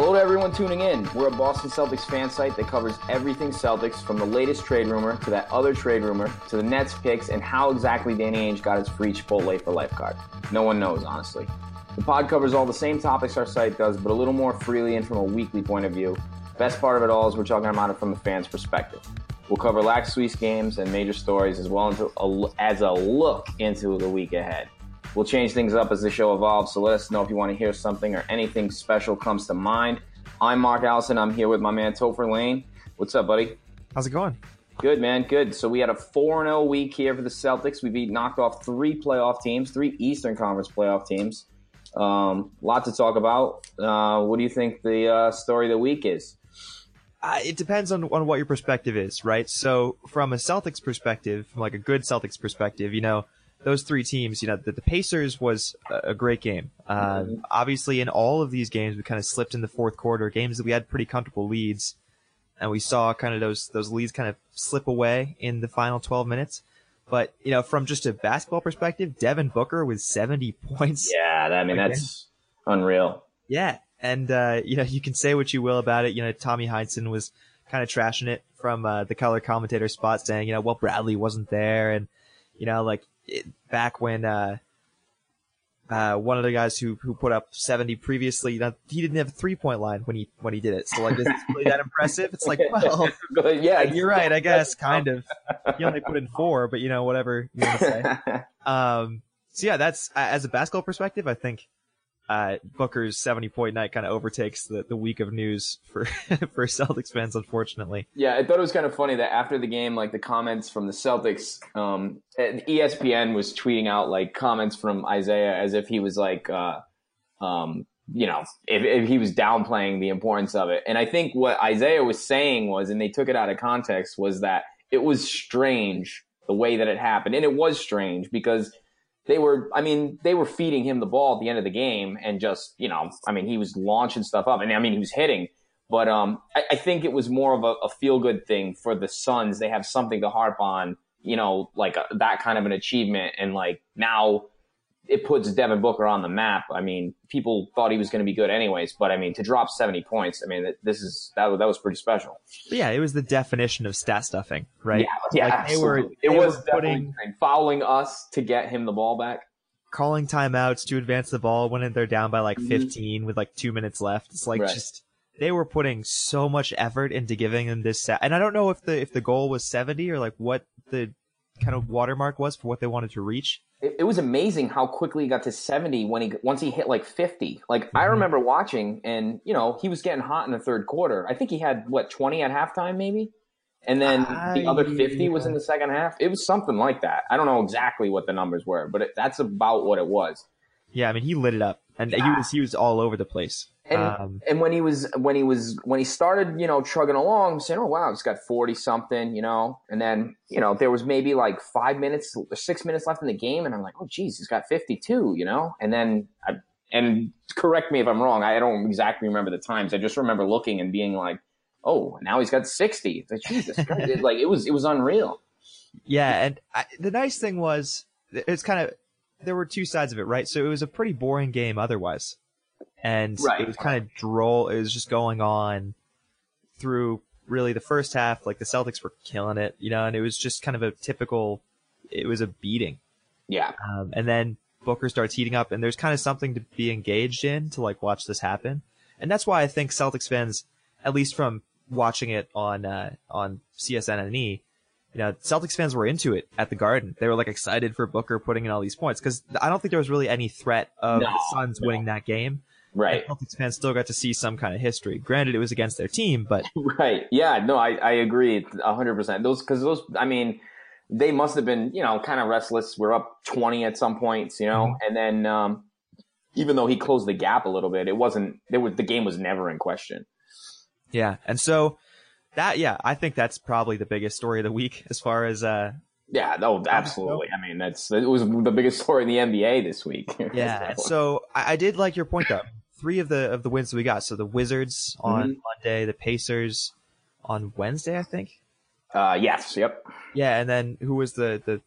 Hello to everyone tuning in. We're a Boston Celtics fan site that covers everything Celtics from the latest trade rumor to that other trade rumor to the Nets picks and how exactly Danny Ainge got his free Chipotle for lifeguard. No one knows, honestly. The pod covers all the same topics our site does, but a little more freely and from a weekly point of view. Best part of it all is we're talking about it from the fans' perspective. We'll cover lax Swiss games and major stories as well as a look into the week ahead. We'll change things up as the show evolves, so let us know if you want to hear something or anything special comes to mind. I'm Mark Allison. I'm here with my man Topher Lane. What's up, buddy? How's it going? Good, man. Good. So we had a 4 0 week here for the Celtics. We've knocked off three playoff teams, three Eastern Conference playoff teams. Um, lot to talk about. Uh, what do you think the uh, story of the week is? Uh, it depends on, on what your perspective is, right? So, from a Celtics perspective, from like a good Celtics perspective, you know, those three teams, you know, the, the Pacers was a, a great game. Uh, mm-hmm. Obviously, in all of these games, we kind of slipped in the fourth quarter. Games that we had pretty comfortable leads, and we saw kind of those those leads kind of slip away in the final 12 minutes. But you know, from just a basketball perspective, Devin Booker with 70 points. Yeah, I mean that's unreal. Yeah, and uh, you know, you can say what you will about it. You know, Tommy Heinsohn was kind of trashing it from uh, the color commentator spot, saying, you know, well, Bradley wasn't there, and you know, like it, back when uh, uh, one of the guys who who put up 70 previously, he didn't have a three point line when he when he did it. So like, is really that impressive? It's like, well, yeah, you're right, I guess, kind of. He only put in four, but you know, whatever you want to say. Um, so yeah, that's as a basketball perspective, I think uh, Booker's 70 point night kind of overtakes the, the week of news for, for Celtics fans, unfortunately. Yeah, I thought it was kind of funny that after the game, like the comments from the Celtics, um, ESPN was tweeting out like comments from Isaiah as if he was like, uh, um, you know, if, if he was downplaying the importance of it. And I think what Isaiah was saying was, and they took it out of context, was that it was strange the way that it happened. And it was strange because they were, I mean, they were feeding him the ball at the end of the game and just, you know, I mean, he was launching stuff up and I mean, he was hitting, but, um, I, I think it was more of a, a feel good thing for the Suns. They have something to harp on, you know, like a, that kind of an achievement. And like now it puts Devin Booker on the map. I mean, people thought he was going to be good anyways, but I mean, to drop 70 points, I mean, this is, that, that was pretty special. Yeah, it was the definition of stat stuffing, right? Yeah, yeah like they were, it was putting, fouling us to get him the ball back. Calling timeouts to advance the ball when they're down by like mm-hmm. 15 mm-hmm. with like two minutes left. It's like right. just, they were putting so much effort into giving him this set. And I don't know if the if the goal was 70 or like what the kind of watermark was for what they wanted to reach. It, it was amazing how quickly he got to 70 when he once he hit like 50. Like mm-hmm. I remember watching and you know, he was getting hot in the third quarter. I think he had what 20 at halftime maybe? And then the other 50 yeah. was in the second half. It was something like that. I don't know exactly what the numbers were, but it, that's about what it was. Yeah, I mean, he lit it up and yeah. he was he was all over the place. And, um, and when he was when he was when he started, you know, chugging along, I'm saying, "Oh wow, he's got forty something," you know. And then you know there was maybe like five minutes or six minutes left in the game, and I'm like, "Oh geez, he's got fifty two," you know. And then I, and correct me if I'm wrong, I don't exactly remember the times. I just remember looking and being like, "Oh, now he's got sixty. Like, Jesus Christ. like it was it was unreal. Yeah, and I, the nice thing was it's kind of there were two sides of it, right? So it was a pretty boring game otherwise and right. it was kind of droll. It was just going on through really the first half. Like the Celtics were killing it, you know, and it was just kind of a typical. It was a beating. Yeah. Um, and then Booker starts heating up, and there's kind of something to be engaged in to like watch this happen, and that's why I think Celtics fans, at least from watching it on uh, on CSN and E, you know, Celtics fans were into it at the Garden. They were like excited for Booker putting in all these points because I don't think there was really any threat of no, the Suns no. winning that game. Right. Celtics fans still got to see some kind of history. Granted, it was against their team, but right. Yeah. No, I I agree hundred percent. Those because those I mean they must have been you know kind of restless. We're up twenty at some points, you know, mm-hmm. and then um, even though he closed the gap a little bit, it wasn't. There was the game was never in question. Yeah, and so that yeah, I think that's probably the biggest story of the week as far as uh yeah, no, absolutely. I mean, that's it was the biggest story in the NBA this week. yeah. so I, I, did like your point though three of the of the wins that we got. So the Wizards on mm-hmm. Monday, the Pacers on Wednesday, I think. Uh, yes. Yep. Yeah, and then who was the the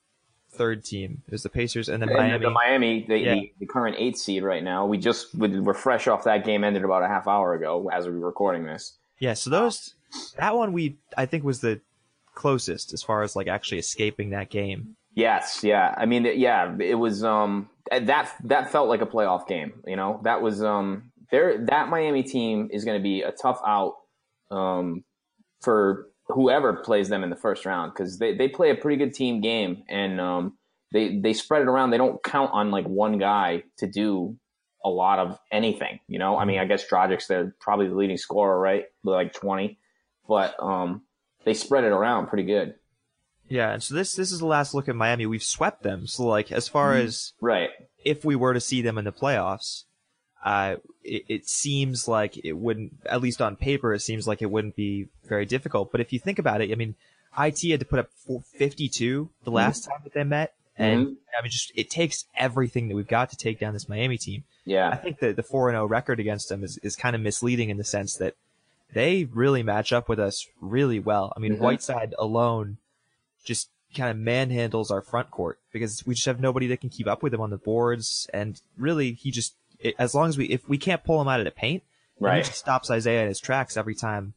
third team? It was the Pacers, and then and Miami. The Miami, the, yeah. the, the, current eight seed right now. We just we're fresh off that game ended about a half hour ago as we were recording this. Yeah. So those that one we I think was the closest as far as like actually escaping that game. Yes, yeah. I mean, yeah, it was um that that felt like a playoff game. You know, that was um there. That Miami team is going to be a tough out um for whoever plays them in the first round because they they play a pretty good team game and um they they spread it around. They don't count on like one guy to do a lot of anything. You know, I mean, I guess Dragic's they're probably the leading scorer, right? Like twenty, but um they spread it around pretty good. Yeah, and so this this is the last look at Miami. We've swept them. So like as far mm-hmm. as right, if we were to see them in the playoffs, uh, it, it, seems like it wouldn't, at least on paper, it seems like it wouldn't be very difficult. But if you think about it, I mean, IT had to put up 52 the mm-hmm. last mm-hmm. time that they met. And mm-hmm. I mean, just, it takes everything that we've got to take down this Miami team. Yeah. I think that the 4 0 record against them is, is kind of misleading in the sense that they really match up with us really well. I mean, mm-hmm. Whiteside alone just kind of manhandles our front court because we just have nobody that can keep up with him on the boards. And really, he just as long as we if we can't pull him out of the paint, right, he just stops Isaiah in his tracks every time,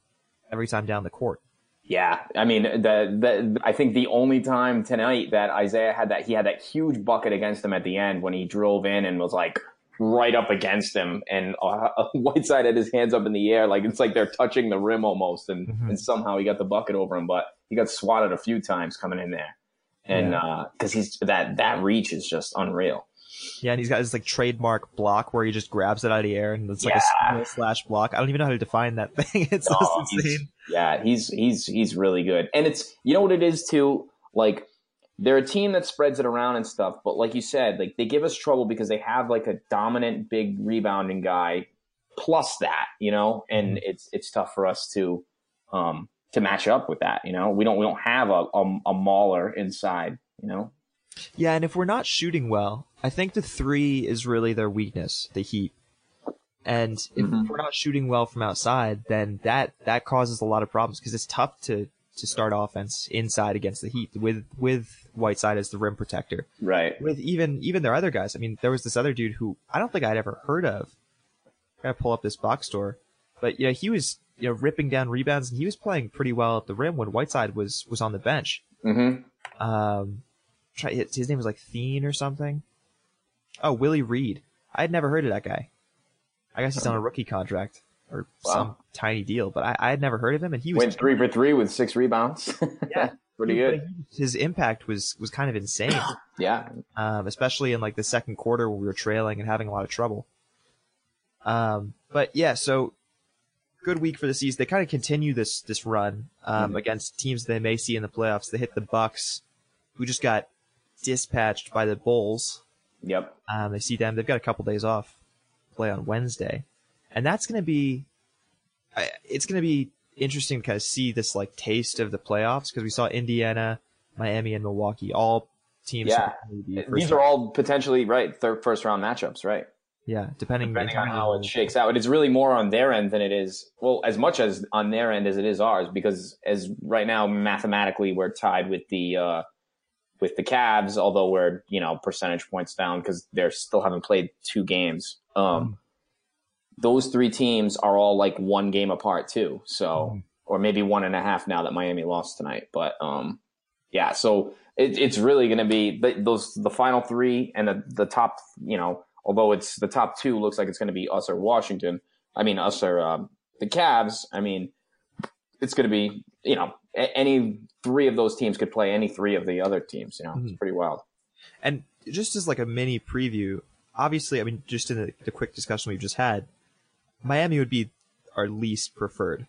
every time down the court. Yeah, I mean, the, the I think the only time tonight that Isaiah had that he had that huge bucket against him at the end when he drove in and was like right up against him, and uh, Whiteside had his hands up in the air like it's like they're touching the rim almost, and mm-hmm. and somehow he got the bucket over him, but he got swatted a few times coming in there, and because yeah. uh, he's that that reach is just unreal. Yeah, and he's got his like trademark block where he just grabs it out of the air and it's like yeah. a slash block. I don't even know how to define that thing. It's insane. He's, yeah, he's he's he's really good, and it's you know what it is too. Like they're a team that spreads it around and stuff, but like you said, like they give us trouble because they have like a dominant big rebounding guy plus that, you know, and mm-hmm. it's it's tough for us to um to match up with that. You know, we don't we don't have a a, a mauler inside. You know. Yeah, and if we're not shooting well, I think the three is really their weakness, the Heat. And if mm-hmm. we're not shooting well from outside, then that that causes a lot of problems because it's tough to to start offense inside against the Heat with with Whiteside as the rim protector. Right. With even even their other guys. I mean, there was this other dude who I don't think I'd ever heard of. I gotta pull up this box store, but yeah, he was you know, ripping down rebounds, and he was playing pretty well at the rim when Whiteside was was on the bench. Mm-hmm. Um, try his name was like Thien or something. Oh, Willie Reed. I had never heard of that guy. I guess he's on a rookie contract. or Wow. some tiny deal, but I, I had never heard of him, and he was Went three for three with six rebounds. Yeah. pretty he- good. His impact was was kind of insane, Yeah, um, especially in like the second quarter when we were trailing and having a lot of trouble. Um, but yeah, so good week for the C's. They kind of continue this this run um, Mhm. against teams they may see in the playoffs. They hit the Bucks, who just got dispatched by the Bulls. yep. Um, they see them. They've got a couple days off. Play on Wednesday, and that's going to be. It's going to be interesting to kind of see this like taste of the playoffs because we saw Indiana, Miami, and Milwaukee all teams. Yeah. who would be These are all potentially right third first round matchups, right? Yeah, depending, Depending on how it shakes out. It's really more on their end than it is well, as much as on their end as it is ours, because as right now mathematically we're tied with the uh with the Cavs, although we're, you know, percentage points down because they're still haven't played two games. Um those three teams are all like one game apart too. So or maybe one and a half now that Miami lost tonight. But um yeah, so it, it's really going to be the, those the final three and the the top. You know, although it's the top two looks like it's going to be us or Washington. I mean, us or um, the Cavs. I mean, it's going to be you know a- any three of those teams could play any three of the other teams. You know, it's Mhm. pretty wild. And just as like a mini preview, obviously, I mean, just in the, the quick discussion we've just had, Miami would be our least preferred.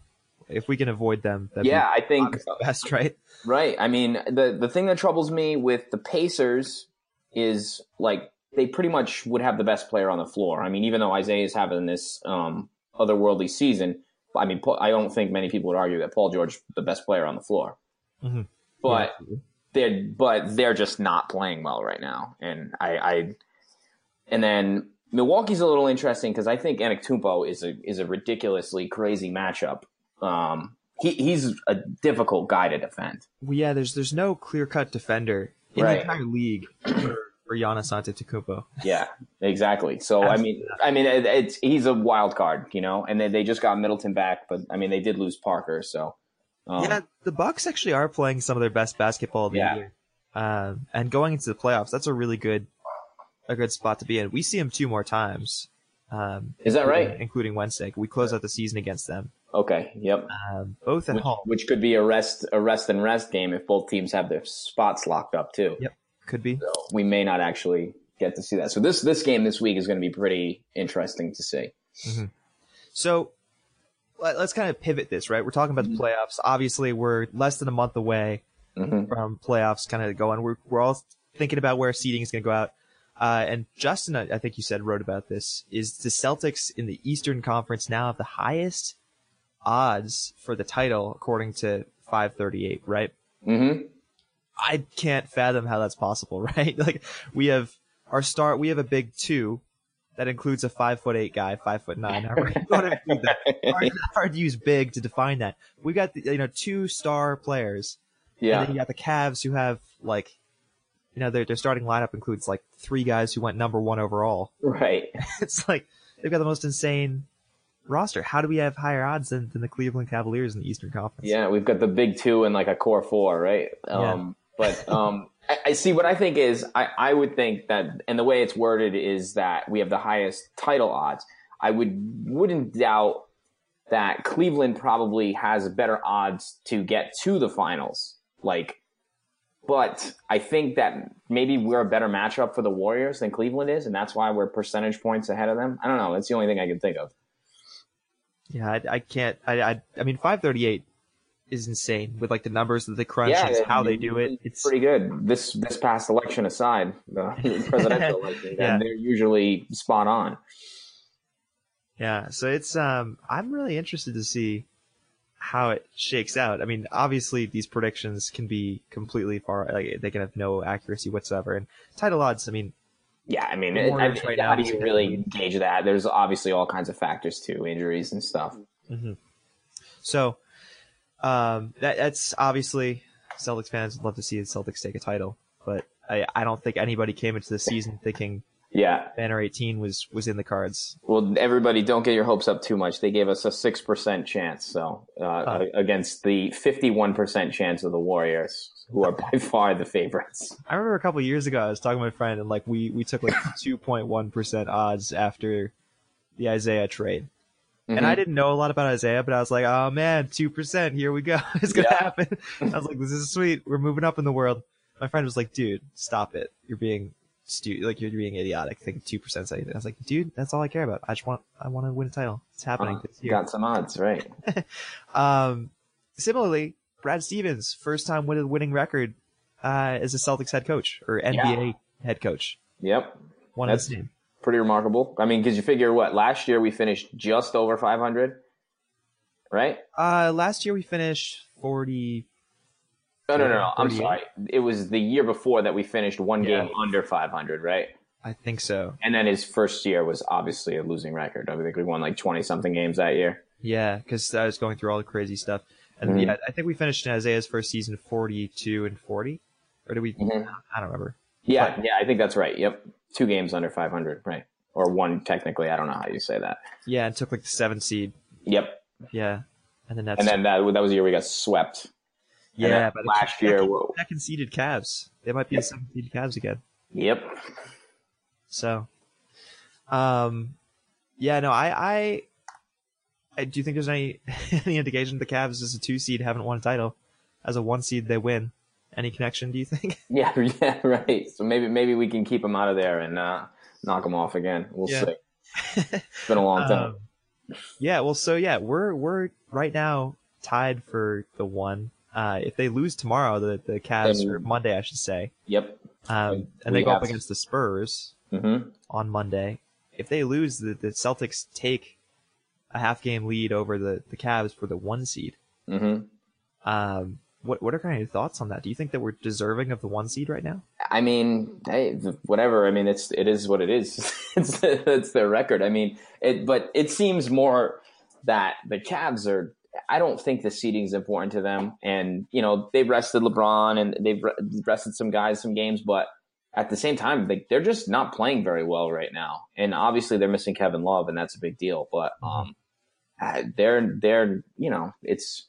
If we can avoid them, that'd Yeah, I think best, right? Right. I mean, the the thing that troubles me with the Pacers is like they pretty much would have the best player on the floor. I mean, even though Isaiah is having this um, otherworldly season, I mean, I don't think many people would argue that Paul George the best player on the floor. Mhm. But Yeah. they're but they're just not playing well right now, and I, I and then Milwaukee's a little interesting because I think Antetokounmpo is a is a ridiculously crazy matchup. Um, he, he's a difficult guy to defend. Well, yeah, there's there's no clear cut defender in Right. the entire league for, for Giannis Antetokounmpo. Yeah, exactly. So I mean, I mean, it, it's he's a wild card, you know. And they, they just got Middleton back, but I mean, they did lose Parker, so um, yeah, the Bucks actually are playing some of their best basketball of the Yeah. year, um, and going into the playoffs, that's a really good a good spot to be in. We see them two more times. Um, Is that including- right? Including Wednesday, we close out the season against them, okay, yep. um, both at Which, home. which could be a rest a rest and rest game if both teams have their spots locked up too. Yep, could be. So we may not actually get to see that. So this this game this week is going to be pretty interesting to see. So let, us kind of pivot this, right? We're talking about the playoffs. Obviously, we're less than a month away Mhm. from playoffs kind of going. We're, we're all thinking about where seeding is going to go out. Uh, and Justin, I, I think you said, wrote about this. Is the Celtics in the Eastern Conference now have the highest odds for the title according to 538, right? hmm I can't fathom how that's possible, right? Like we have our star, we have a big two that includes a five foot eight guy, five foot nine. However you want to include that. Hard, hard to use big to define that. We got the, you know two star players, and Yeah, then you got the Cavs who have like, you know, their their starting lineup includes like three guys who went number one overall. right. It's like they've got the most insane roster. How do we have higher odds than, than the Cleveland Cavaliers in the Eastern Conference? Yeah, we've got the big two and like a core four, right? Um, But um, I, I see what I think is I, I would think that, and the way it's worded is that we have the highest title odds. I would wouldn't doubt that Cleveland probably has better odds to get to the finals. Like, but I think that maybe we're a better matchup for the Warriors than Cleveland is, and that's why we're percentage points ahead of them. I don't know. That's the only thing I can think of. Yeah, I, I can't. I, I I mean, 538 is insane with like the numbers that they crunch Yeah, and how they do it. It's pretty good. This this past election aside, the presidential election, Yeah. and they're usually spot on. yeah. So it's um, I'm really interested to see how it shakes out. I mean, obviously these predictions can be completely far. Like they can have no accuracy whatsoever. And title odds. I mean, Yeah, I mean, it, I mean, right how now do you really gauge that? There's obviously all kinds of factors too, injuries and stuff. so um, that that's obviously Celtics fans would love to see the Celtics take a title, but I I don't think anybody came into the season thinking Yeah. Banner 18 was was in the cards. Well, everybody, don't get your hopes up too much. They gave us a six percent chance, so uh, Oh. against the fifty-one percent chance of the Warriors, who are by far the favorites. I remember a couple years ago I was talking to my friend and like we we took like 2.1% odds after the Isaiah trade. And Mm-hmm. I didn't know a lot about Isaiah, but I was like, oh man, 2%, here we go. It's going to Yeah. happen. I was like, this is sweet. We're moving up in the world. My friend was like, dude, stop it. You're being stupid. like, you're being idiotic. Thinking 2% is anything. I was like, dude, that's all I care about. I just want, I want to win a title. It's happening Uh, this year. got some odds, right? Um, similarly, Brad Stevens, first time with a winning record, uh, as a Celtics head coach or NBA head coach. Yep. One That's- of his name. Pretty remarkable. I mean, because you figure what last year we finished just over 500, right? Uh, last year we finished 40. No, no, no, no. I'm sorry. It was the year before that we finished one Yeah. game under 500, right? I think so. And then his first year was obviously a losing record. I think we won like 20 something games that year. Yeah, because I was going through all the crazy stuff. And Mhm. yeah, I think we finished in Isaiah's first season 42 and 40. Or did we? Mhm. I don't remember. Yeah, yeah, I think that's right. Yep. Two games under 500, right? Or one technically. I don't know how you say that. Yeah, and took like the seven seed. Yep. Yeah. And then that's. And then that, that was the year we got swept. yeah, but last year, second, whoa. second seeded Cavs. They might be the second seeded Cavs again. Yep. So, um, yeah, no, I, I, I do you think there's any any indication the Cavs as a two seed haven't won a title? As a one seed, they win. Any connection? Do you think? Yeah, yeah, right. So maybe maybe we can keep him out of there and uh, knock him off again. We'll Yeah. see. It's been a long time. Um, yeah, well, so yeah, we're we're right now tied for the one. Uh, if they lose tomorrow, the the Cavs Then- or Monday, I should say, yep. um, and they go up have- against the Spurs hmm on Monday. If they lose, the, the Celtics take a half game lead over the the Cavs for the one seed. hmm Um, what what are kind of your thoughts on that? Do you think that we're deserving of the one seed right now? I mean, hey, whatever. I mean, it's it is what it is. it's it's their record. I mean, it. But it seems more that the Cavs are. I don't think the seeding is important to them, and you know they've rested LeBron and they've re- rested some guys some games, but at the same time, they, they're just not playing very well right now. And obviously, they're missing Kevin Love, and that's a big deal. But um, they're they're you know it's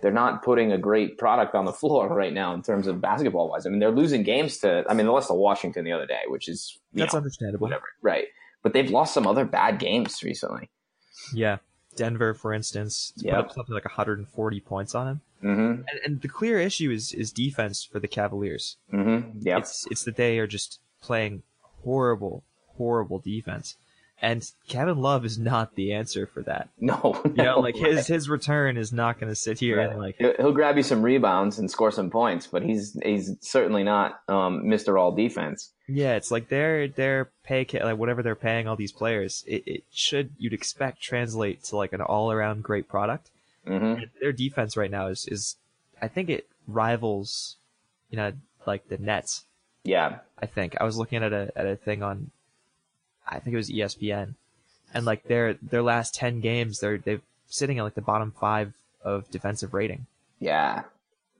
they're not putting a great product on the floor right now in terms of basketball wise. I mean, they're losing games to, I mean, they lost to Washington the other day, which is, That's know, understandable. whatever. Right. But they've lost some other bad games recently. Yeah, Denver, for instance, put up something like 140 points on him. Mm-hmm. And, and the clear issue is is defense for the Cavaliers. Mm-hmm. Yep. It's it's that they are just playing horrible, horrible defense. And Kevin Love is not the answer for that. no. You know, no. like his his return is not going to sit here and like He'll grab you some rebounds and score some points, but he's he's certainly not um, Mr. All Defense. yeah, it's like their their pay like whatever they're paying all these players, it, it should you'd expect translate to like an all around great product. Mm-hmm. Their defense right now is is I think it rivals, you know, like the Nets. Yeah. I think I was looking at a at a thing on, I think it was ESPN, and like their their last ten games, they're they're sitting at like the bottom five of defensive rating. Yeah.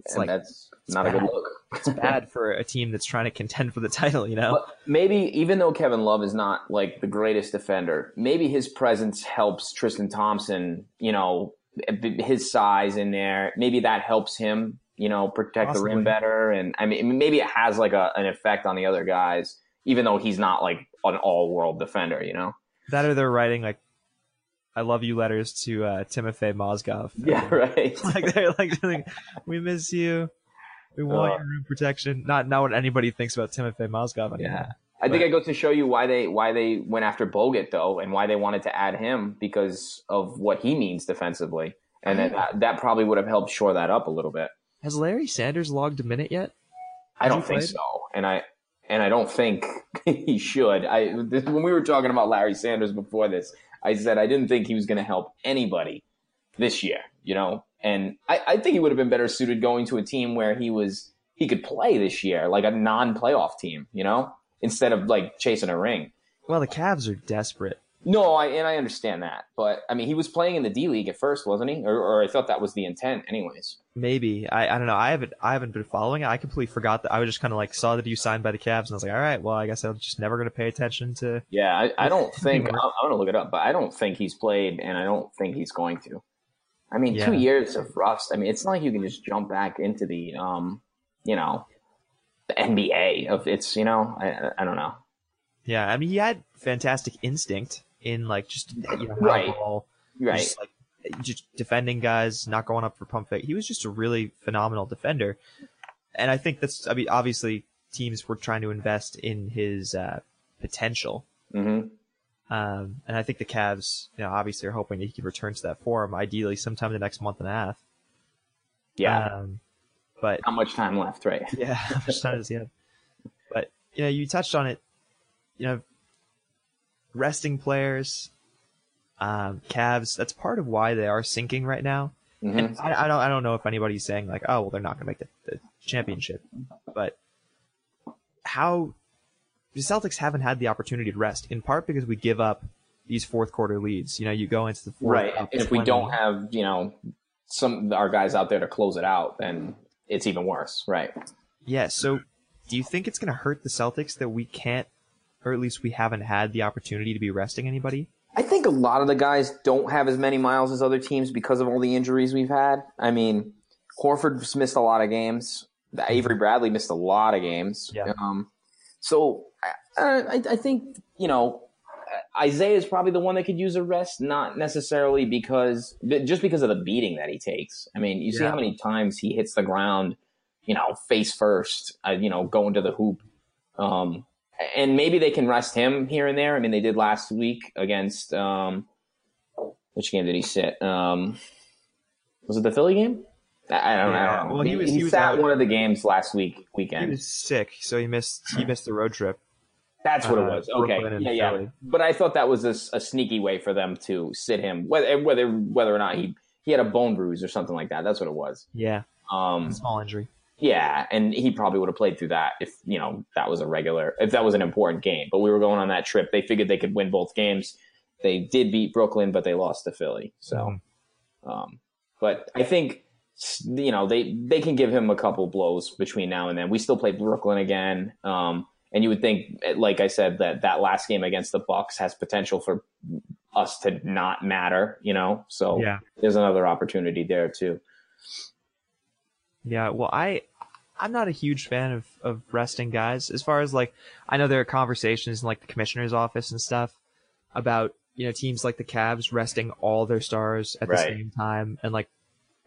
It's and like- that's not a good look. It's bad for a team that's trying to contend for the title, you know. But maybe even though Kevin Love is not like the greatest defender, maybe his presence helps Tristan Thompson. You know, his size in there. Maybe that helps him. You know, protect the rim better. And I mean, maybe it has like a, an effect on the other guys, even though he's not like an all-world defender. You know. That or they're writing like, "I love you" letters to uh, Timofey Mozgov. Yeah. Right. like they're like, like, "We miss you. We want Uh. your rim protection." Not not what anybody thinks about Timofey Mozgov anymore. Yeah. I think it goes to show you why they why they went after Bogut though, and why they wanted to add him because of what he means defensively, and then that, that probably would have helped shore that up a little bit. Has Larry Sanders logged a minute yet? I don't think played? so, and I and I don't think he should. I when we were talking about Larry Sanders before this, I said I didn't think he was going to help anybody this year. You know, and I, I think he would have been better suited going to a team where he was he could play this year, like a non-playoff team. You know, instead of like chasing a ring. Well, the Cavs are desperate. No, I and I understand that, but I mean, he was playing in the D League at first, wasn't he? Or, or I thought that was the intent, anyways. Maybe I, I don't know. I haven't I haven't been following it. I completely forgot that. I was just kind of like saw that you signed by the Cavs, and I was like, all right, well, I guess I'm just never going to pay attention to. Yeah, I, I don't think I'm. I'm gonna look it up, but I don't think he's played, and I don't think he's going to. I mean, two years of rust. I mean, it's not like you can just jump back into the, um, you know, the NBA of it's. You know, I- I don't know. Yeah, I mean, he had fantastic instinct in like just you know Right. ball Right. Just, like just defending guys, not going up for pump fake. He was just a really phenomenal defender, and I think that's. I mean, obviously, teams were trying to invest in his uh, potential. hmm Um, and I think the Cavs, you know, obviously are hoping that he can return to that form, ideally sometime in the next month and a half. Yeah. Um, but How much time left? Right. yeah, how much time does he have? But you know, you touched on it. You know, resting players, um, Cavs. That's part of why they are sinking right now. Mhm. And I, I don't, I don't know if anybody's saying like, oh, well, they're not going to make the, the championship. But how the Celtics haven't had the opportunity to rest, in part because we give up these fourth quarter leads. You know, you go into the fourth. Right. if we don't have, you know, some our guys out there to close it out, then it's even worse. Right. Yeah. So, do you think it's going to hurt the Celtics that we can't, or at least we haven't had the opportunity to be resting anybody? I think a lot of the guys don't have as many miles as other teams because of all the injuries we've had. I mean, Horford's missed a lot of games. Avery Bradley missed a lot of games. Yeah. Um, so I, I, I think you know Isaiah is probably the one that could use a rest, not necessarily because just because of the beating that he takes. I mean, you see Yeah. how many times he hits the ground, you know, face first, uh, you know, going to the hoop. Um, and maybe they can rest him here and there. I mean, they did last week against um, which game did he sit? Um, was it the Philly game? I, don't, I Yeah. don't know. Well, he he, was- he he was sat out. one of the games last week weekend. He was sick, so he missed he missed the road trip. That's what it uh, was. Okay, yeah, yeah. Philly. But I thought that was a sneaky way for them to sit him, whether whether whether or not he he had a bone bruise or something like that. That's what it was. Yeah, Um, small injury. Yeah, and he probably would have played through that if you know that was a regular, if that was an important game. But we were going on that trip. They figured they could win both games. They did beat Brooklyn, but they lost to Philly. So, um, but I think you know they they can give him a couple blows between now and then. We still play Brooklyn again. Um, and you would think, like I said, that that last game against the Bucks has potential for us to not matter. You know, so Yeah. there's another opportunity there too. Yeah, well, I I'm not a huge fan of of resting guys. As far as like, I know there are conversations in like the commissioner's office and stuff about you know teams like the Cavs resting all their stars at the same time, and like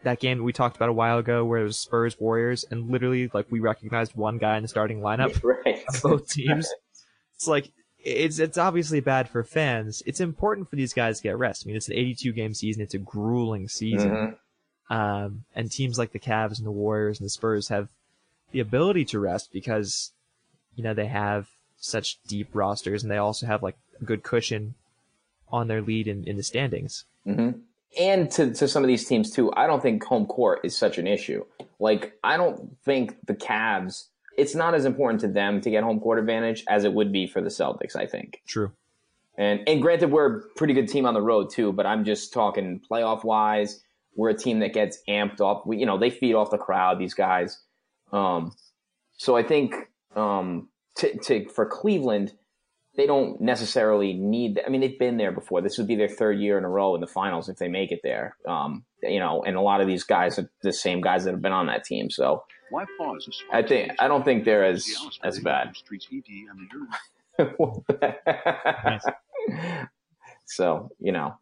that game that we talked about a while ago where it was Spurs Warriors, and literally like we recognized one guy in the starting lineup right. of both teams. It's like it's it's obviously bad for fans. It's important for these guys to get rest. I mean, it's an 82 game season. It's a grueling season. Mhm. Um, and teams like the Cavs and the Warriors and the Spurs have the ability to rest because, you know, they have such deep rosters and they also have like a good cushion on their lead in, in the standings. hmm And to, to some of these teams too, I don't think home court is such an issue. Like, I don't think the Cavs, it's not as important to them to get home court advantage as it would be for the Celtics, I think. True. And and granted, we're a pretty good team on the road too, but I'm just talking playoff wise. We're a team that gets amped up. We, you know, they feed off the crowd. These guys. Um, so I think um, to, to for Cleveland, they don't necessarily need. I mean, they've been there before. This would be their third year in a row in the finals if they make it there. Um, you know, and a lot of these guys are the same guys that have been on that team. So Why pause? I think I don't think they're as as bad. Streets ED and the so you know,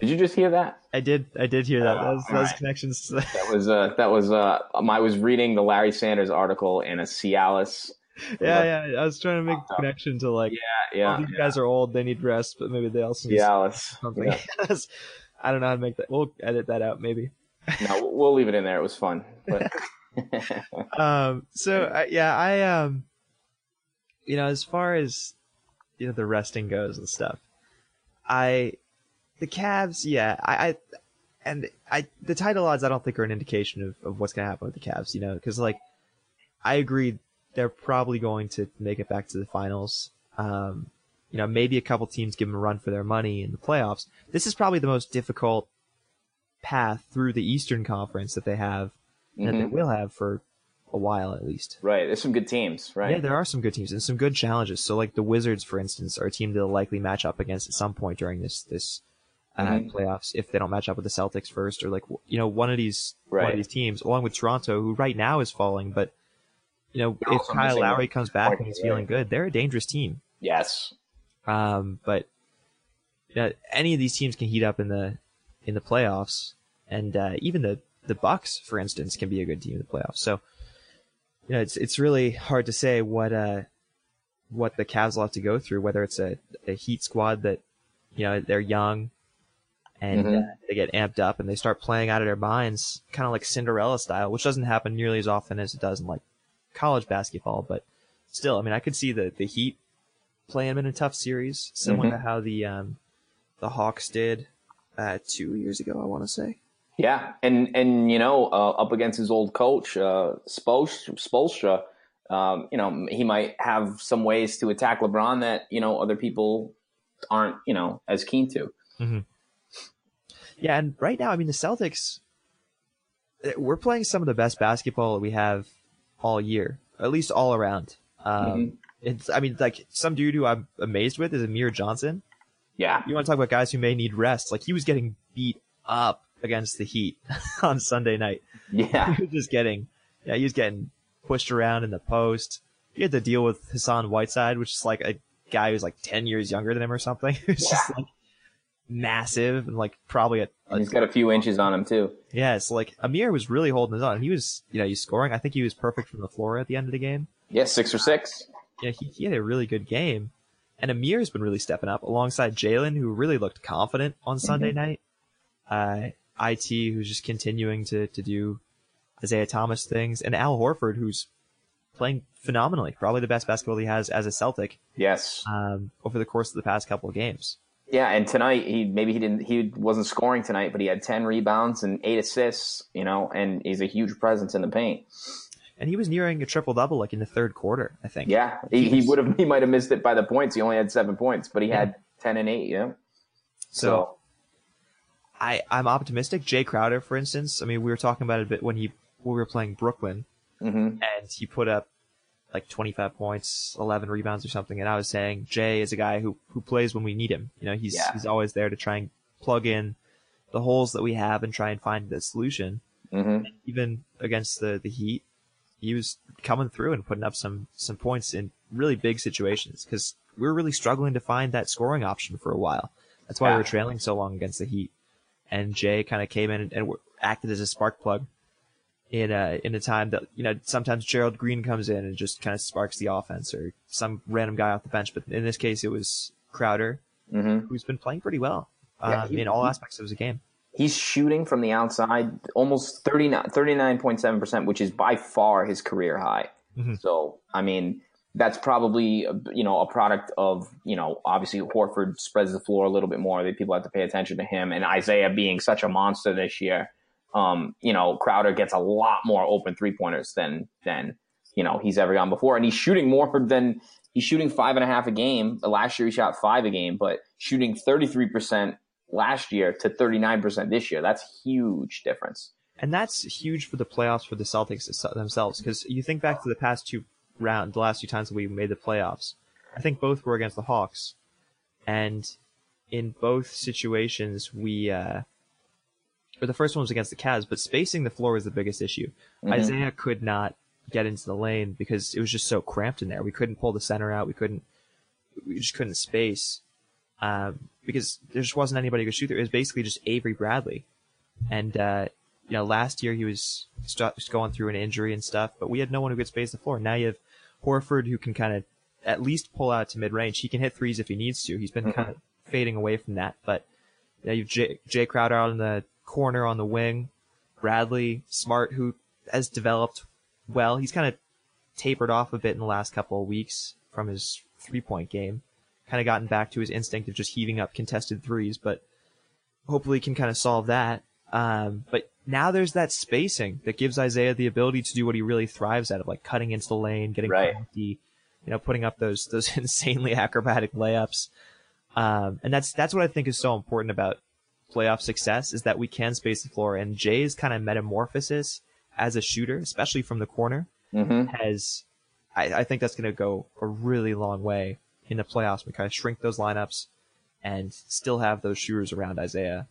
did you just hear that? I did. I did hear that. That was, that was Alright. connections. to- That was uh, that was uh, um, I was reading the Larry Sanders article in a Cialis. yeah, yeah. I was trying to make a connection to like, Yeah, oh, these guys are old. They need rest, but maybe they also need Cialis. something. Yeah. I don't know how to make that. We'll edit that out maybe. No, we'll leave it in there. It was fun. But um so yeah i um you know as far as you know the resting goes and stuff i the Cavs yeah i i and i the title odds i don't think are an indication of, of what's going to happen with the Cavs you know because like i agree they're probably going to make it back to the finals um you know maybe a couple teams give them a run for their money in the playoffs this is probably the most difficult path through the eastern conference that they have that they Mhm. will have for a while at least. right, there's some good teams, right? Yeah, there are some good teams and some good challenges. So, like the Wizards, for instance, are a team they'll likely match up against at some point during this this uh, Mhm. playoffs if they don't match up with the Celtics first, or like you know one of these one of these teams, along with Toronto, who right now is falling, but you know They're if Kyle Lowry comes back and he's guard. feeling good, they're a dangerous team. Yes. Um, but you know, any of these teams can heat up in the in the playoffs, and uh, even the the Bucks, for instance, can be a good team in the playoffs. So, you know, it's it's really hard to say what uh what the Cavs will have to go through. Whether it's a, a Heat squad that you know they're young and Mhm. uh, they get amped up and they start playing out of their minds, kind of like Cinderella style, which doesn't happen nearly as often as it does in like college basketball. But still, I mean, I could see the the Heat playing them in a tough series, similar Mhm. to how the um, the Hawks did uh, two years ago. I want to say. Yeah, and and you know, uh, up against his old coach, uh, Spoelstra, Spoelstra um, you know, he might have some ways to attack LeBron that you know other people aren't, you know, as keen to. Yeah, and right now, I mean, the Celtics, eh, we're playing some of the best basketball we have all year, at least all around. Um, Mhm. It's, I mean, like some dude who I'm amazed with is Amir Johnson. Yeah, You want to talk about guys who may need rest? Like he was getting beat up against the Heat on Sunday night. yeah, He was just getting, yeah, he was getting pushed around in the post. He had to deal with Hassan Whiteside, which is like a guy who's like 10 years younger than him or something. Who's just like massive and like probably a, a he's got a few inches on him too. yeah, it's like Amir was really holding his own. He was, you know, he's scoring. I think he was perfect from the floor at the end of the game. Yeah, six or six. Yeah, he, he had a really good game. And Amir's been really stepping up alongside Jaylen, who really looked confident on Sunday night. Uh, IT, who's just continuing to, to do Isaiah Thomas things, and Al Horford, who's playing phenomenally, probably the best basketball he has as a Celtic Yes. um, over the course of the past couple of games. Yeah, and tonight he maybe he didn't he wasn't scoring tonight, but he had ten rebounds and eight assists. You know, and he's a huge presence in the paint. And he was nearing a triple double like in the third quarter, I think. Yeah, he, he would have he might have missed it by the points. He only had seven points, but he had ten and eight. Yeah. So I, I'm optimistic. Jae Crowder, for instance, I mean, we were talking about it a bit when he when we were playing Brooklyn, hmm and he put up like 25 points, 11 rebounds or something. And I was saying Jae is a guy who who plays when we need him. You know, he's Yeah. he's always there to try and plug in the holes that we have and try and find the solution. hmm Even against the the Heat, he was coming through and putting up some some points in really big situations because we were really struggling to find that scoring option for a while. That's why we Yeah. were trailing so long against the Heat. And Jae kind of came in and, and acted as a spark plug in a in a time that you know sometimes Gerald Green comes in and just kind of sparks the offense or some random guy off the bench. But in this case, it was Crowder hmm who's been playing pretty well Yeah, um, he- in all aspects of his game. He's shooting from the outside almost 39.7 percent, which is by far his career high. Mhm. So I mean. That's probably you know a product of you know obviously Horford spreads the floor a little bit more. That people have to pay attention to him, and Isaiah being such a monster this year. Um, you know Crowder gets a lot more open three pointers than than you know he's ever gotten before, and he's shooting more than he's shooting five and a half a game. Last year he shot five a game, but shooting thirty three percent last year to thirty nine percent this year. That's huge difference. And that's huge for the playoffs for the Celtics themselves because you think back to the past two round, the last two times that we made the playoffs. I think both were against the Hawks, and in both situations we, uh, or the first one was against the Cavs, but spacing the floor was the biggest issue. Mhm. Isaiah could not get into the lane because it was just so cramped in there. We couldn't pull the center out. We couldn't. We just couldn't space um, because there just wasn't anybody who could shoot there. It was basically just Avery Bradley, and uh, you know last year he was st- just going through an injury and stuff, but we had no one who could space the floor. Now you have Horford who can kind of at least pull out to mid range. He can hit threes if he needs to. He's been kind of fading away from that, but you know, you've Jae, Jae Crowder out in the corner on the wing, Bradley Smart who has developed well. He's kind of tapered off a bit in the last couple of weeks from his three point game. Kind of gotten back to his instinct of just heaving up contested threes, but hopefully can kind of solve that. Um, but now there's that spacing that gives Isaiah the ability to do what he really thrives at of like cutting into the lane, getting Right. crafty, you know, putting up those those insanely acrobatic layups. Um, and that's that's what I think is so important about playoff success is that we can space the floor. And Jae's kind of metamorphosis as a shooter, especially from the corner, hmm has I, I think that's going to go a really long way in the playoffs. We kind of shrink those lineups and still have those shooters around Isaiah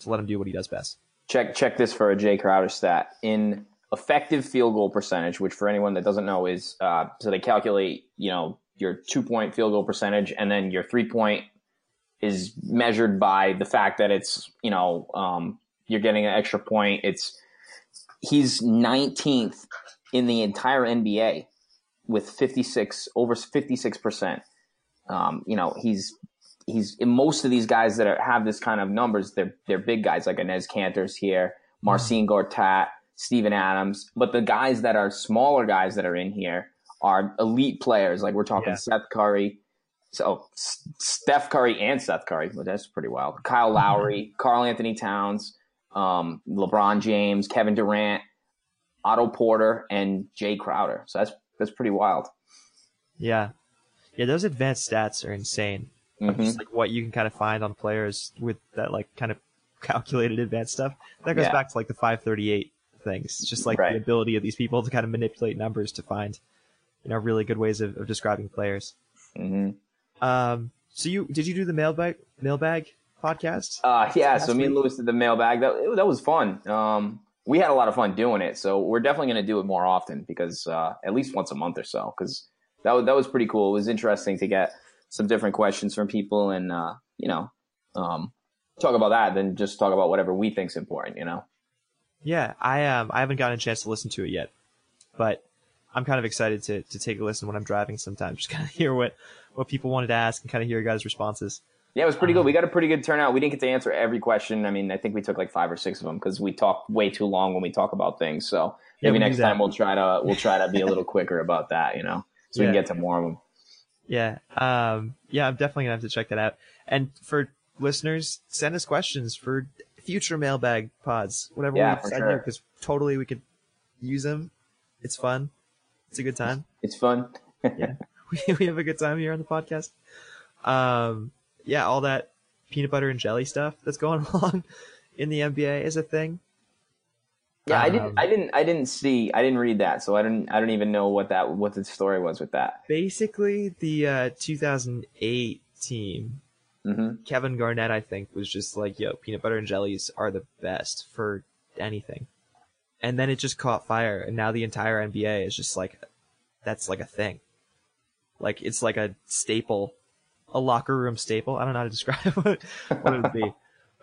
to let him do what he does best. Check check this for a Jae Crowder stat in effective field goal percentage, which for anyone that doesn't know is uh, so they calculate you know your two point field goal percentage and then your three point is measured by the fact that it's you know um, you're getting an extra point. It's he's 19th in the entire NBA with 56 over 56 percent. Um, you know he's he's most of these guys that are, have this kind of numbers. They're they're big guys like Enes Kanter's here, Marcin Gortat, Steven Adams. But the guys that are smaller guys that are in here are elite players. Like we're talking Yeah. Seth Curry. So S- Steph Curry and Seth Curry, well, that's pretty wild. Kyle Lowry, Karl-Anthony Towns, um, LeBron James, Kevin Durant, Otto Porter, and Jae Crowder. So that's that's pretty wild. Yeah, yeah. Those advanced stats are insane. Mhm. Just like what you can kind of find on players with that like kind of calculated advanced stuff. That goes Yeah. back to like the 538 things. It's just like Right. the ability of these people to kind of manipulate numbers to find, you know, really good ways of, of describing players. hmm Um, so you did you do the mailbag mailbag podcast? Uh, yeah, Last so me and? Lewis did the mailbag. That that was fun. Um, we had a lot of fun doing it. So we're definitely going to do it more often because uh, at least once a month or so. Because that was, that was pretty cool. It was interesting to get some different questions from people and uh, you know um, talk about that than just talk about whatever we think's important. You know. Yeah, I um I haven't gotten a chance to listen to it yet, but I'm kind of excited to to take a listen when I'm driving. Sometimes just kind of hear what what people wanted to ask and kind of hear your guys' responses. Yeah, it was pretty good. We got a pretty good turnout. We didn't get to answer every question. I mean, I think we took like five or six of them because we talk way too long when we talk about things. So maybe do next time we'll try to we'll try to be a little quicker about that. You know, so we can get to more of them. Yeah, um, yeah, I'm definitely gonna have to check that out. And for listeners, send us questions for future mailbag pods, whatever Yeah, we decide sure. because totally we could use them. It's fun. It's a good time. It's fun. yeah, we, we have a good time here on the podcast. Um, yeah, all that peanut butter and jelly stuff that's going along in the NBA is a thing. Yeah, I Um, didn't. I didn't. I didn't see. I didn't read that, so I didn't. I don't even know what that what the story was with that. Basically, the uh, 2008 team, hmm Kevin Garnett, I think, was just like, "Yo, peanut butter and jellies are the best for anything," and then it just caught fire, and now the entire NBA is just like, that's like a thing. Like it's like a staple, a locker room staple. I don't know how to describe what, what it would be,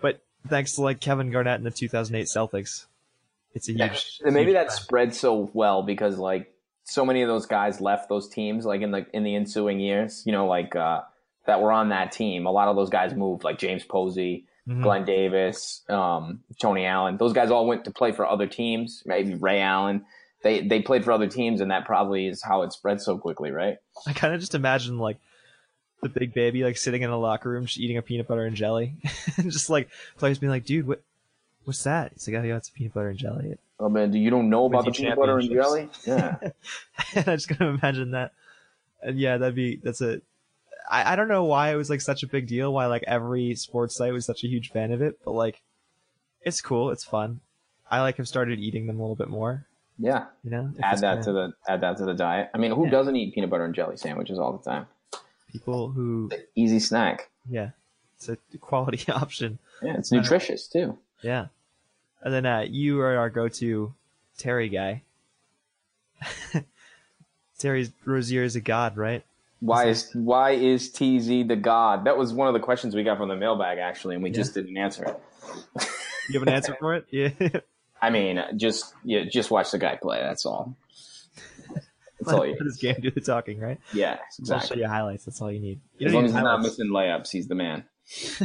but thanks to like Kevin Garnett and the 2008 Celtics, it's a huge. And maybe huge that spread so well because like so many of those guys left those teams like in the in the ensuing years. You know, like uh, that were on that team. A lot of those guys moved, like James Posey, Mhm. Glen Davis, um, Tony Allen. Those guys all went to play for other teams. Maybe Ray Allen. They they played for other teams, and that probably is how it spread so quickly, right? I kind of just imagine like the big baby like sitting in a locker room just eating a peanut butter and jelly, and just like players being like, "Dude, what, what's that?" He's like, "Oh, yeah, it's peanut butter and jelly." Oh man, do you don't know about the peanut butter and jelly? Yeah. and I just kind of imagine that. And yeah, that'd be that's a. I, I don't know why it was like such a big deal. Why like every sports site was such a huge fan of it, but like, it's cool. It's fun. I like have started eating them a little bit more. Yeah. You know, Add that kinda to the add that to the diet. I mean, who Yeah. doesn't eat peanut butter and jelly sandwiches all the time? people who Easy snack. yeah, it's a quality option. Yeah, it's Uh, nutritious too. Yeah. And then uh, you are our go-to Terry guy. Terry Rozier is a god, right? Why is why is TZ the god? That was one of the questions we got from the mailbag actually, and we Yeah. just didn't answer it. You have an answer for it? Yeah. I mean, just yeah, just watch the guy play. That's all. That's all Let you. his game do the talking, right? Yeah, I'll show you highlights. That's all you need. You As long as he's not missing layups, he's the man.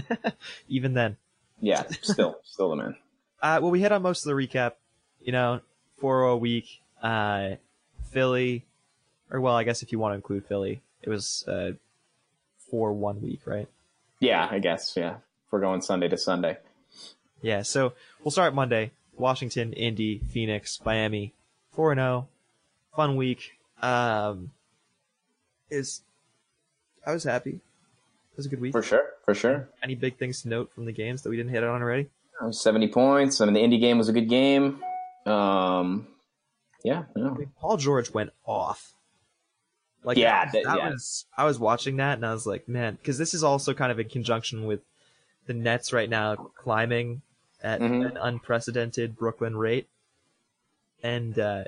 Even then. Yeah, still, still the man. Uh, well, we hit on most of the recap. You know, 4 a week. Uh, Philly, or well, I guess if you want to include Philly, it was uh, 4 1 week, right? Yeah, I guess. Yeah, if we're going Sunday to Sunday. Yeah, so we'll start Monday. Washington, Indy, Phoenix, Miami, four and zero, fun week. Um, is I was happy. It was a good week. For sure, for sure. Any big things to note from the games that we didn't hit on already? Uh, Seventy points. I mean, the Indy game was a good game. Um, yeah, I mean, Paul George went off. Like Yeah, that, that- that yeah. was. I was watching that and I was like, man, because this is also kind of in conjunction with the Nets right now climbing at Mhm. an unprecedented Brooklyn rate, and uh,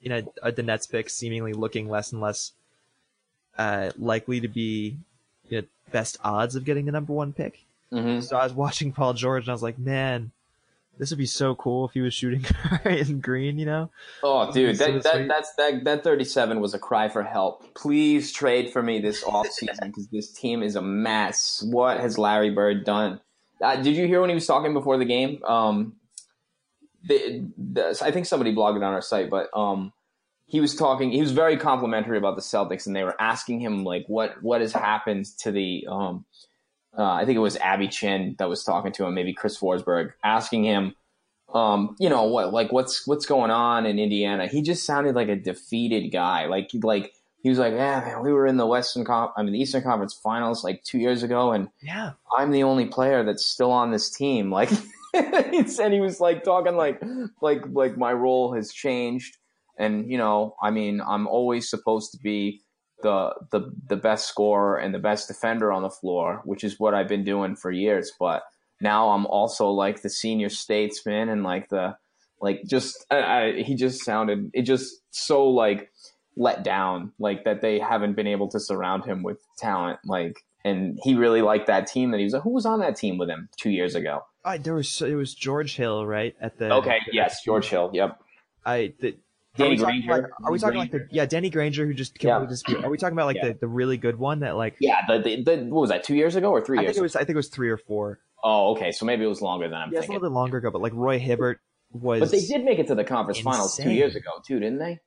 you know uh, the Nets pick seemingly looking less and less uh, likely to be you know, best odds of getting the number one pick. hmm So I was watching Paul George and I was like, man, this would be so cool if he was shooting in green, you know? Oh, dude, So that, that that's that that 37 was a cry for help. Please trade for me this offseason because this team is a mess. What has Larry Bird done? Uh, did you hear when he was talking before the game? Um, the, the, I think somebody blogged it on our site, but um, he was talking. He was very complimentary about the Celtics, and they were asking him like, what what has happened to the um, uh, I think it was Abby Chin that was talking to him, maybe Chris Forsberg, asking him, um, you know, what like what's what's going on in Indiana. He just sounded like a defeated guy. Like like he was like, yeah, man, we were in the Western Con- I mean the Eastern Conference Finals like two years ago, and Yeah. I'm the only player that's still on this team. Like, and he was like talking like like like my role has changed, and you know, I mean, I'm always supposed to be the the the best scorer and the best defender on the floor, which is what I've been doing for years. But now I'm also like the senior statesman and like the like just I, I, he just sounded it just so like let down like that they haven't been able to surround him with talent like and he really liked that team that he was like who was on that team with him two years ago I, there was it was George Hill, right? At the okay yes george hill yep I the, Danny Granger. Like, are we talking like the yeah Danny Granger who just completely Yeah. disappeared? Are we talking about like Yeah. the, the really good one that like yeah the, the, the what was that two years ago or three I years think it was I think it was three or four. oh okay so maybe it was longer than i'm Yeah, it's a little bit longer ago, but like Roy Hibbert was. but they did make it to the conference finals two years ago too didn't they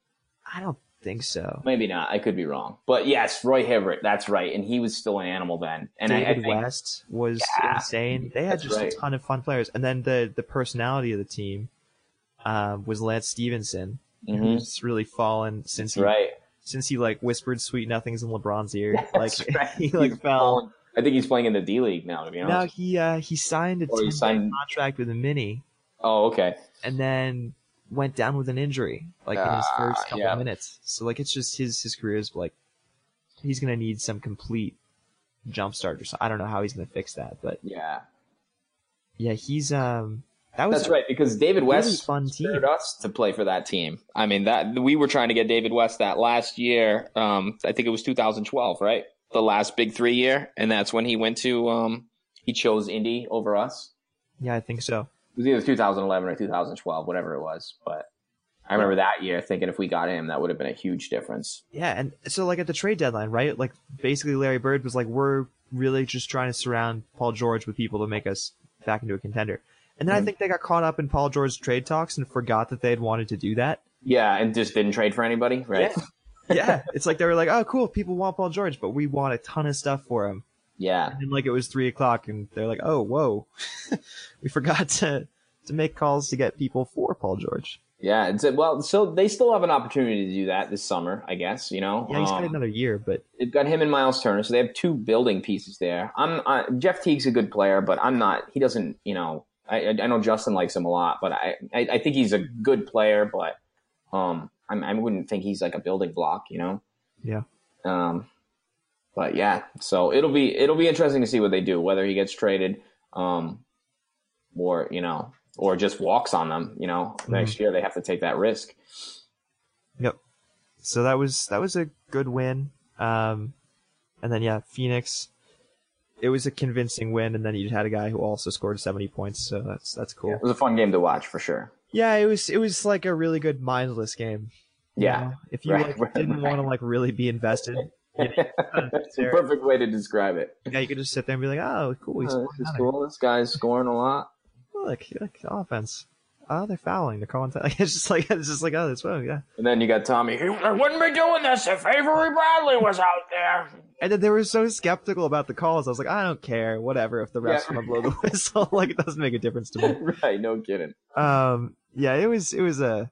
I don't think so. maybe not i could be wrong but yes roy hibbert that's right and he was still an animal then and I, I David think West was Yeah, insane. They had just right. a ton of fun players, and then the the personality of the team um, was Lance Stephenson, Mhm. who's really fallen since he right since he like whispered sweet nothings in LeBron's ear. That's like right. he like He's fell. I think he's playing in the D League now. To be No, he uh, he signed a Or he signed- contract with a mini, Oh, okay. and then went down with an injury like in his Ah, first couple yeah. minutes. So like it's just his his career is like he's gonna need some complete jump start or so. I don't know how he's gonna fix that, but Yeah, yeah, he's um that was that's right. Because David really West fun team. us to play for that team. I mean, that we were trying to get David West that last year. Um, I think it was 2012, right? The last Big Three year, and that's when he went to. Um, he chose Indy over us. Yeah, I think so. It was either 2011 or 2012, whatever it was. But I remember that year thinking if we got him, that would have been a huge difference. Yeah, and so like at the trade deadline, right? Like basically Larry Bird was like, we're really just trying to surround Paul George with people to make us back into a contender. And then I Mhm. think they got caught up in Paul George's trade talks and forgot that they had wanted to do that. Yeah, and just didn't trade for anybody, right? Yeah, it's like they were like, oh, cool, people want Paul George, but we want a ton of stuff for him. Yeah. And then like it was three o'clock, and they're like, oh, whoa, we forgot to to make calls to get people for Paul George. Yeah, it's well, so they still have an opportunity to do that this summer, I guess. You know, Yeah, he's got Um, another year, but they've got him and Miles Turner, so they have two building pieces there. I'm I, Jeff Teague's a good player, but I'm not. He doesn't, you know. I, I I know Justin likes him a lot, but I, I I think he's a good player, but um, I'm, I wouldn't think he's like a building block, you know. yeah, Um, but yeah, so it'll be it'll be interesting to see what they do, whether he gets traded, um, or you know, or just walks on them. You know, next year they have to take that risk. Yep. So that was that was a good win. Um, and then yeah, Phoenix. It was a convincing win, and then you had a guy who also scored seventy points. So that's that's cool. It was a fun game to watch for sure. Yeah, it was it was like a really good mindless game. you Yeah. know? If you Right, like, didn't right. want to like really be invested, you know, It's the perfect way to describe it. yeah, you could just sit there and be like, oh, cool, he's uh, scoring this is cool. This guy's scoring a lot. Look, look, offense. Oh, they're fouling. They're calling. Like, it's just like it's just like oh, that's well, yeah. And then you got Tommy. He wouldn't be doing this if Avery Bradley was out there. And then they were so skeptical about the calls. I was like, I don't care, whatever. If the refs Yeah. want to blow the whistle, like it doesn't make a difference to me. right? No kidding. Um, yeah, it was it was a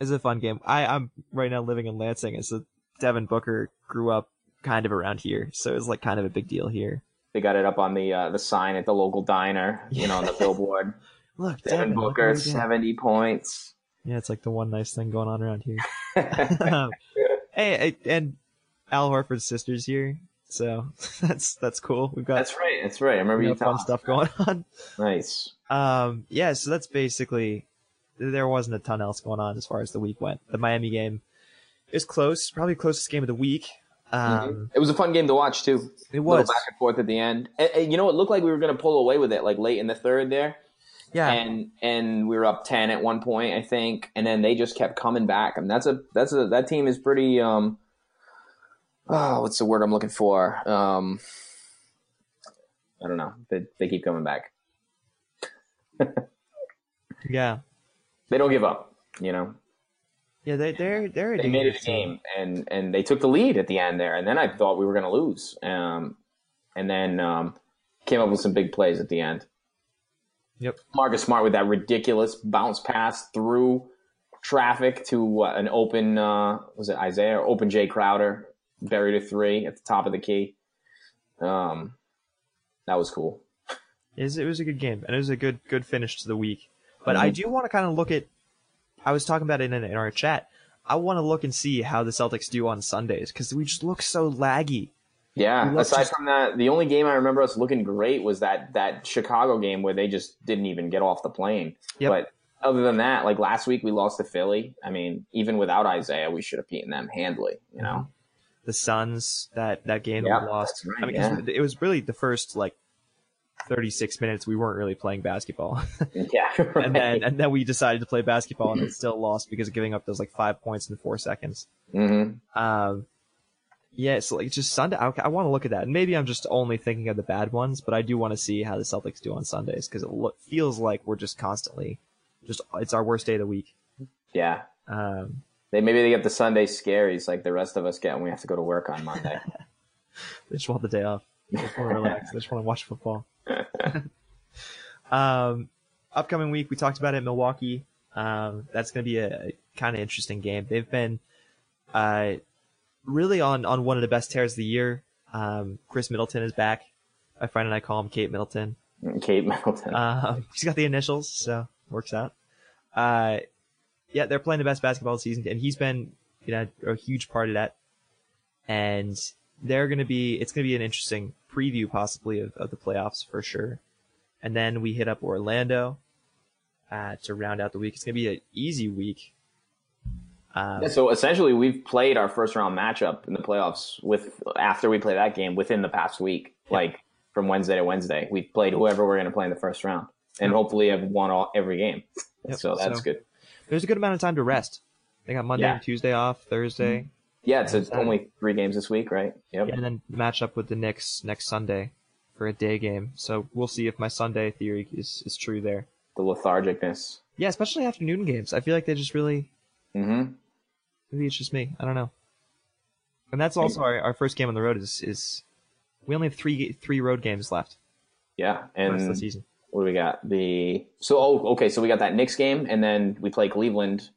It's a fun game. I I'm right now living in Lansing, and so Devin Booker grew up kind of around here, so it was like kind of a big deal here. They got it up on the uh, the sign at the local diner. You know, on the billboard. Look, Devin Booker, what he did. seventy points. Yeah, it's like the one nice thing going on around here. hey, and Al Horford's sister's here, so that's that's cool. We've got That's right. That's right. I remember you fun stuff going on. Nice. Um, yeah, so that's basically there wasn't a ton else going on as far as the week went. The Miami game is close, probably closest game of the week. Um, It was a fun game to watch too. It A was. back and forth at the end. And, and you know, it looked like we were going to pull away with it, like late in the third there. Yeah. and and we were up ten at one point, I think, and then they just kept coming back. I mean, that's a that's a that team is pretty. um Oh, what's the word I'm looking for? Um I don't know. They they keep coming back. yeah. They don't give up. You know, Yeah, they they're they're they made it a team. game, and and they took the lead at the end there, and then I thought we were going to lose. Um, and then um, came up with some big plays at the end. Yep. Marcus Smart with that ridiculous bounce pass through traffic to uh, an open uh, was it Isaiah or open Jae Crowder buried a three at the top of the key. Um, that was cool. It was, it was a good game, and it was a good good finish to the week. But I do want to kind of look at. I was talking about it in, in our chat. I want to look and see how the Celtics do on Sundays because we just look so laggy. Yeah. Aside just- from that, the only game I remember us looking great was that that Chicago game where they just didn't even get off the plane. Yep. But other than that, like last week we lost to Philly. I mean, even without Isaiah, we should have beaten them handily. You know. The Suns that that game Yeah, that we lost. right, I mean, 'cause it was really the first like thirty six minutes we weren't really playing basketball, Yeah. right. and then and then we decided to play basketball and it still lost because of giving up those like five points in four seconds. Mhm. Um, yeah, so like just Sunday. I, I want to look at that, and maybe I'm just only thinking of the bad ones, but I do want to see how the Celtics do on Sundays because it lo- feels like we're just constantly, just it's our worst day of the week. Yeah. Um, They maybe they get the Sunday scaries like the rest of us get when we have to go to work on Monday. they just want the day off. They just want to relax. They just want to watch football. um, upcoming week, we talked about it, Milwaukee. Um, that's going to be a, kind of interesting game. They've been, uh, really on, on one of the best tears of the year. Um, Khris Middleton is back. My friend and I call him Kate Middleton. Kate Middleton. Um, he's got the initials, so works out. Uh, yeah, they're playing the best basketball season, and he's been, you know, a huge part of that. And they're going to be, it's going to be an interesting preview possibly of, of the playoffs for sure. And then we hit up Orlando, uh, to round out the week. It's going to be an easy week. Um, Yeah, so essentially, we've played our first round matchup in the playoffs with after we play that game within the past week, like from Wednesday to Wednesday. We played whoever we're going to play in the first round, and hopefully have won all, every game. Yep, so that's so- good. there's a good amount of time to rest. They got Monday Yeah. and Tuesday off, Thursday. Yeah, it's Yeah, only three games this week, right? Yep. and then match up with the Knicks next Sunday for a day game. So we'll see if my Sunday theory is, is true there. The lethargicness. Yeah, especially afternoon games. I feel like they just really hmm maybe it's just me. I don't know. And that's also our, our first game on the road is is we only have three three road games left Yeah, for the rest of the and season. what do we got? The so oh okay, so we got that Knicks game, and then we play Cleveland.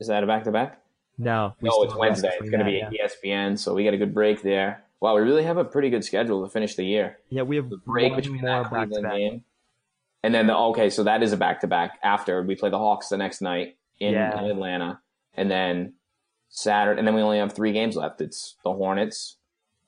Is that a back to back? No, No, oh, it's Wednesday. It's going to be yeah. ESPN, so we got a good break there. Wow, we really have a pretty good schedule to finish the year. Yeah, we have the break between that Cleveland game. And then the okay, so that is a back to back. After we play the Hawks the next night in, Yeah. in Atlanta, and then Saturday, and then we only have three games left. It's the Hornets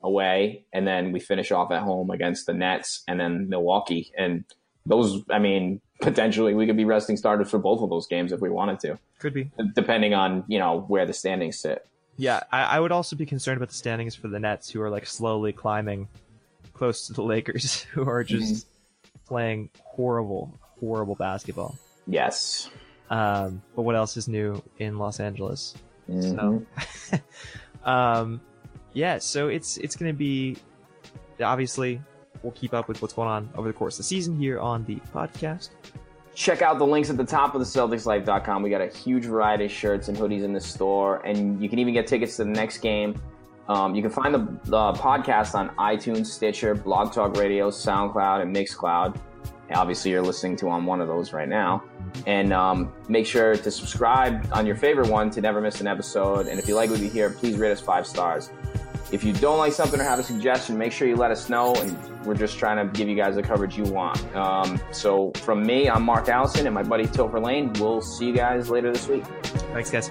away, and then we finish off at home against the Nets, and then Milwaukee. And those, I mean, potentially we could be resting starters for both of those games if we wanted to, Could be. depending on you know where the standings sit. Yeah, I, I would also be concerned about the standings for the Nets, who are like slowly climbing close to the Lakers, who are just playing horrible, horrible basketball. Yes. Um, but what else is new in Los Angeles? Mhm. So, um, yeah, so it's it's gonna be obviously we'll keep up with what's going on over the course of the season here on the podcast. check out the links at the top of the CelticsLife.com. We got a huge variety of shirts and hoodies in the store, and you can even get tickets to the next game. Um, you can find the, the podcast on iTunes, Stitcher, Blog Talk Radio, SoundCloud, and Mixcloud. Obviously, you're listening to on one of those right now. And um, make sure to subscribe on your favorite one to never miss an episode. And if you like what you hear, please rate us five stars. If you don't like something or have a suggestion, make sure you let us know. And we're just trying to give you guys the coverage you want. Um, so from me, I'm Mark Allison and my buddy Topher Lane. We'll see you guys later this week. Thanks, guys.